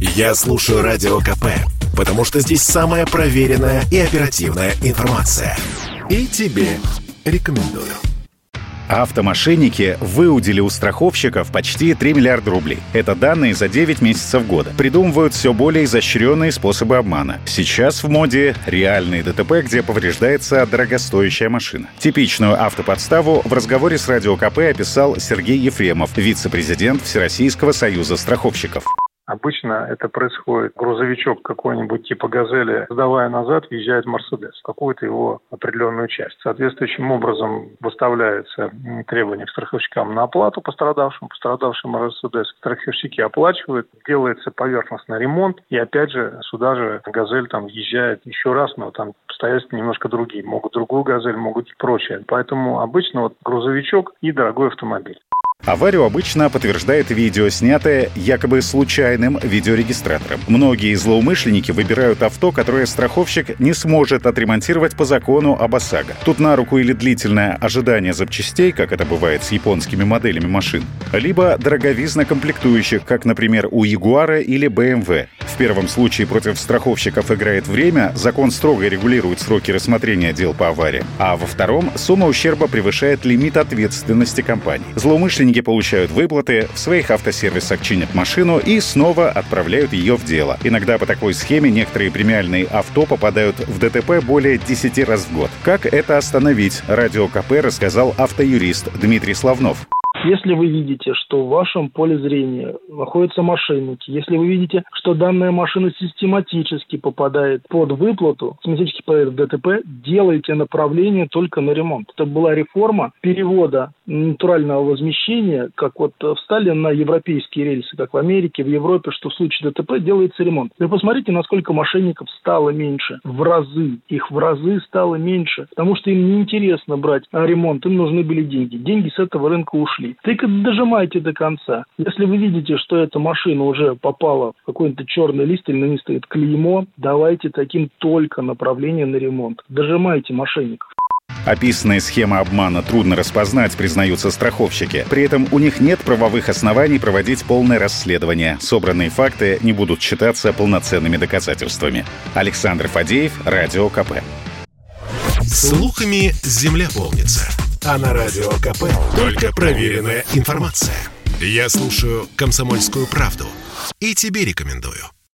Я слушаю Радио КП, потому что здесь самая проверенная и оперативная информация. И тебе рекомендую. Автомошенники выудили у страховщиков почти 3 миллиарда рублей. Это данные за 9 месяцев года. Придумывают все более изощренные способы обмана. Сейчас в моде реальные ДТП, где повреждается дорогостоящая машина. Типичную автоподставу в разговоре с Радио КП описал Сергей Ефремов, вице-президент Всероссийского союза страховщиков. Обычно это происходит. Грузовичок какой-нибудь типа «Газели», сдавая назад, въезжает «Мерседес», какую-то его определенную часть. Соответствующим образом выставляется требование к страховщикам на оплату пострадавшим, пострадавшим «Мерседес». Страховщики оплачивают, делается поверхностный ремонт, и опять же сюда же «Газель» там въезжает еще раз, но там обстоятельства немножко другие. Могут другую «Газель», могут и прочее. Поэтому обычно вот грузовичок и дорогой автомобиль. Аварию обычно подтверждает видео, снятое якобы случайным видеорегистратором. Многие злоумышленники выбирают авто, которое страховщик не сможет отремонтировать по закону об ОСАГО. Тут на руку или длительное ожидание запчастей, как это бывает с японскими моделями машин, либо дороговизна комплектующих, как, например, у Ягуара или BMW. В первом случае против страховщиков играет время, закон строго регулирует сроки рассмотрения дел по аварии, а во втором сумма ущерба превышает лимит ответственности компании. Злоумышленники Деньги получают выплаты, в своих автосервисах чинят машину и снова отправляют ее в дело. Иногда по такой схеме некоторые премиальные авто попадают в ДТП более 10 раз в год. Как это остановить? Радио КП рассказал автоюрист Дмитрий Славнов. Если вы видите, что в вашем поле зрения находятся мошенники, если вы видите, что данная машина систематически попадает под выплату, систематически попадает в ДТП, делайте направление только на ремонт. Это была реформа перевода натурального возмещения, как вот встали на европейские рельсы, как в Америке, в Европе, что в случае ДТП делается ремонт. Вы посмотрите, насколько мошенников стало меньше. В разы. Их в разы стало меньше. Потому что им неинтересно брать ремонт, им нужны были деньги. Деньги с этого рынка ушли. Так дожимайте до конца. Если вы видите, что эта машина уже попала в какой-то черный лист или на ней стоит клеймо, давайте таким только направление на ремонт. Дожимайте мошенников. Описанная схема обмана трудно распознать, признаются страховщики. При этом у них нет правовых оснований проводить полное расследование. Собранные факты не будут считаться полноценными доказательствами. Александр Фадеев, Радио КП. Слухами земля полнится. А на Радио КП только проверенная информация. Я слушаю «Комсомольскую правду» и тебе рекомендую.